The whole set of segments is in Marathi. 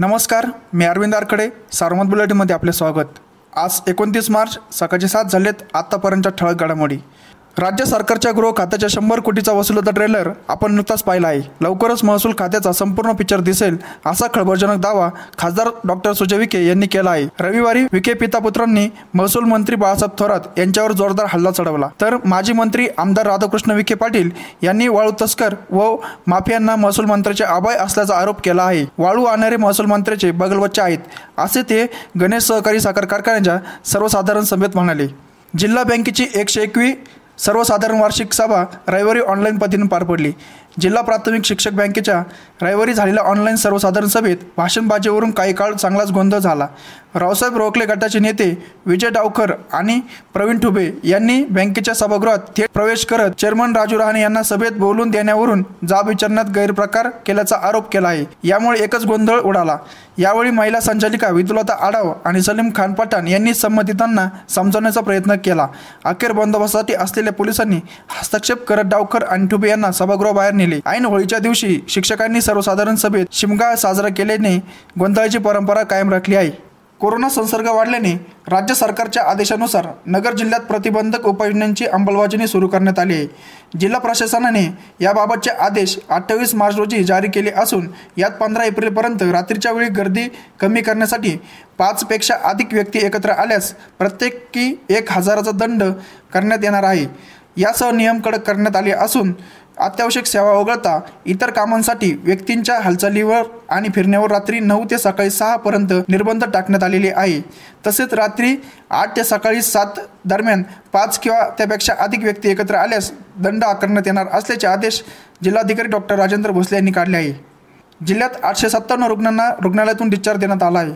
नमस्कार मी अरविंद आरखडे सारमत बुलेटिनमध्ये आपले स्वागत. आज एकोणतीस मार्च सकाळचे सात झालेत आत्तापर्यंतच्या ठळक घडामोडी. राज्य सरकारच्या गृह खात्याच्या शंभर कोटीचा वसुलाचा ट्रेलर आपण नुकताच पाहिला आहे. लवकरच महसूल खात्याचा संपूर्ण पिक्चर दिसेल असा खळबळजनक दावा खासदार डॉक्टर सुजय विखे यांनी केला आहे. रविवारी विखे पितापुत्रांनी महसूल मंत्री बाळासाहेब थोरात यांच्यावर जोरदार हल्ला चढवला. तर माजी मंत्री आमदार राधाकृष्ण विखे पाटील यांनी वाळू तस्कर व माफियांना महसूल मंत्र्याचे अभय असल्याचा आरोप केला आहे. वाळू आणणारे महसूल मंत्र्याचे बगलबच्चे आहेत असे ते गणेश सहकारी साखर कारखान्याच्या सर्वसाधारण सभेत म्हणाले. जिल्हा बँकेची एकशे एकवी सर्वसाधारण वार्षिक सभा रविवारी ऑनलाईन पद्धतीने पार पडली. जिल्हा प्राथमिक शिक्षक बँकेच्या रविवारी झालेल्या ऑनलाईन सर्वसाधारण सभेत भाषणबाजीवरून काही काळ चांगलाच गोंधळ झाला. रावसाहेब रोखले गटाचे नेते विजय डावकर आणि प्रवीण ठुबे यांनी बँकेच्या सभागृहात थेट प्रवेश करत चेअरमन राजू रहाणे यांना सभेत बोलून देण्यावरून जाब विचारण्यात गैरप्रकार केल्याचा आरोप केला आहे. यामुळे एकच गोंधळ उडाला. यावेळी महिला संचालिका विदुलता आडाव आणि सलीम खान पठाण यांनी संबंधितांना समजवण्याचा प्रयत्न केला. अखेर बंदोबस्तासाठी असलेल्या पोलिसांनी हस्तक्षेप करत डावकर आणि ठुबे यांना सभागृहाबाहेर नेले. ऐन होळीच्या दिवशी शिक्षकांनी सर्वसाधारण सभेत शिमगा साजरा केल्याने गोंधळाची परंपरा कायम राखली आहे. कोरोना संसर्ग वाढल्याने राज्य सरकारच्या आदेशानुसार नगर जिल्ह्यात प्रतिबंधक उपाययोजनांची अंमलबजावणी सुरू करण्यात आली आहे. जिल्हा प्रशासनाने याबाबतचे आदेश अठ्ठावीस मार्च रोजी जारी केले असून यात पंधरा एप्रिलपर्यंत रात्रीच्या वेळी गर्दी कमी करण्यासाठी पाचपेक्षा अधिक व्यक्ती एकत्र आल्यास प्रत्येकी एक हजाराचा दंड करण्यात येणार आहे. यासह नियम कडक करण्यात आले असून अत्यावश्यक सेवा वगळता इतर कामांसाठी व्यक्तींच्या हालचालीवर आणि फिरण्यावर रात्री नऊ ते सकाळी सहापर्यंत निर्बंध टाकण्यात आलेले आहे. तसेच रात्री आठ ते सकाळी सात दरम्यान पाच किंवा त्यापेक्षा अधिक व्यक्ती एकत्र आल्यास दंड आकारण्यात येणार असल्याचे आदेश जिल्हाधिकारी डॉक्टर राजेंद्र भोसले यांनी काढले आहे. जिल्ह्यात आठशे सत्तावन्न रुग्णांना रुग्णालयातून डिस्चार्ज देण्यात आला आहे.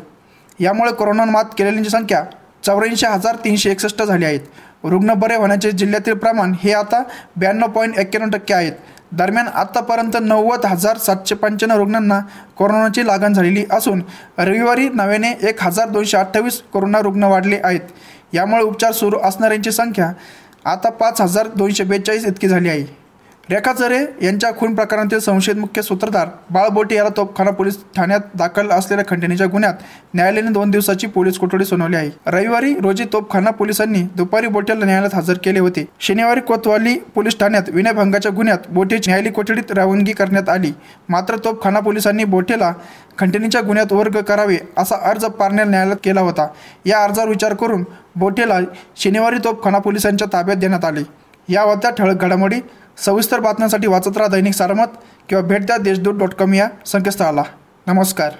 यामुळे कोरोना मात केलेल्यांची संख्या चौऱ्याऐंशी हजार तीनशे एकसष्ट झाली आहेत रुग्ण बरे होण्याचे जिल्ह्यातील प्रमाण हे आता ब्याण्णव पॉईंट एक्क्याण्णव टक्के आहेत. दरम्यान आत्तापर्यंत नव्वद हजार सातशे पंच्याण्णव रुग्णांना कोरोनाची लागण झालेली असून रविवारी नव्याने एक हजार दोनशे अठ्ठावीस कोरोना रुग्ण वाढले आहेत. यामुळे उपचार सुरू असणाऱ्यांची संख्या आता पाच हजार दोनशे बेचाळीस इतकी झाली आहे. रेखा चरे यांच्या खून प्रकरणातील संशयित मुख्य सूत्रधार बाळ बोटे याला तोपखाना पोलीस ठाण्यात दाखल असलेल्या खंडणीच्या गुन्ह्यात न्यायालयाने दोन दिवसाची पोलीस कोठडी सुनावली आहे. रविवारी रोजी तोपखाना पोलिसांनी दुपारी बोटेला न्यायालयात हजर केले होते. शनिवारी कोतवाली पोलीस ठाण्यात विनयभंगाच्या गुन्ह्यात बोटेची न्यायालयीन कोठडीत रवानगी करण्यात आली. मात्र तोपखाना पोलिसांनी बोटेला खंडणीच्या गुन्ह्यात वर्ग करावे असा अर्ज पारनेर न्यायालयात केला होता. या अर्जावर विचार करून बोटेला शनिवारी तोपखाना पोलिसांच्या ताब्यात देण्यात आले. या होत्या ठळक घडामोडी सविस्तर बातम्यांसाठी वाचत राहा दैनिक सारमत किंवा भेट द्या देशदूत डॉट कॉम या संकेतस्थळाला. नमस्कार.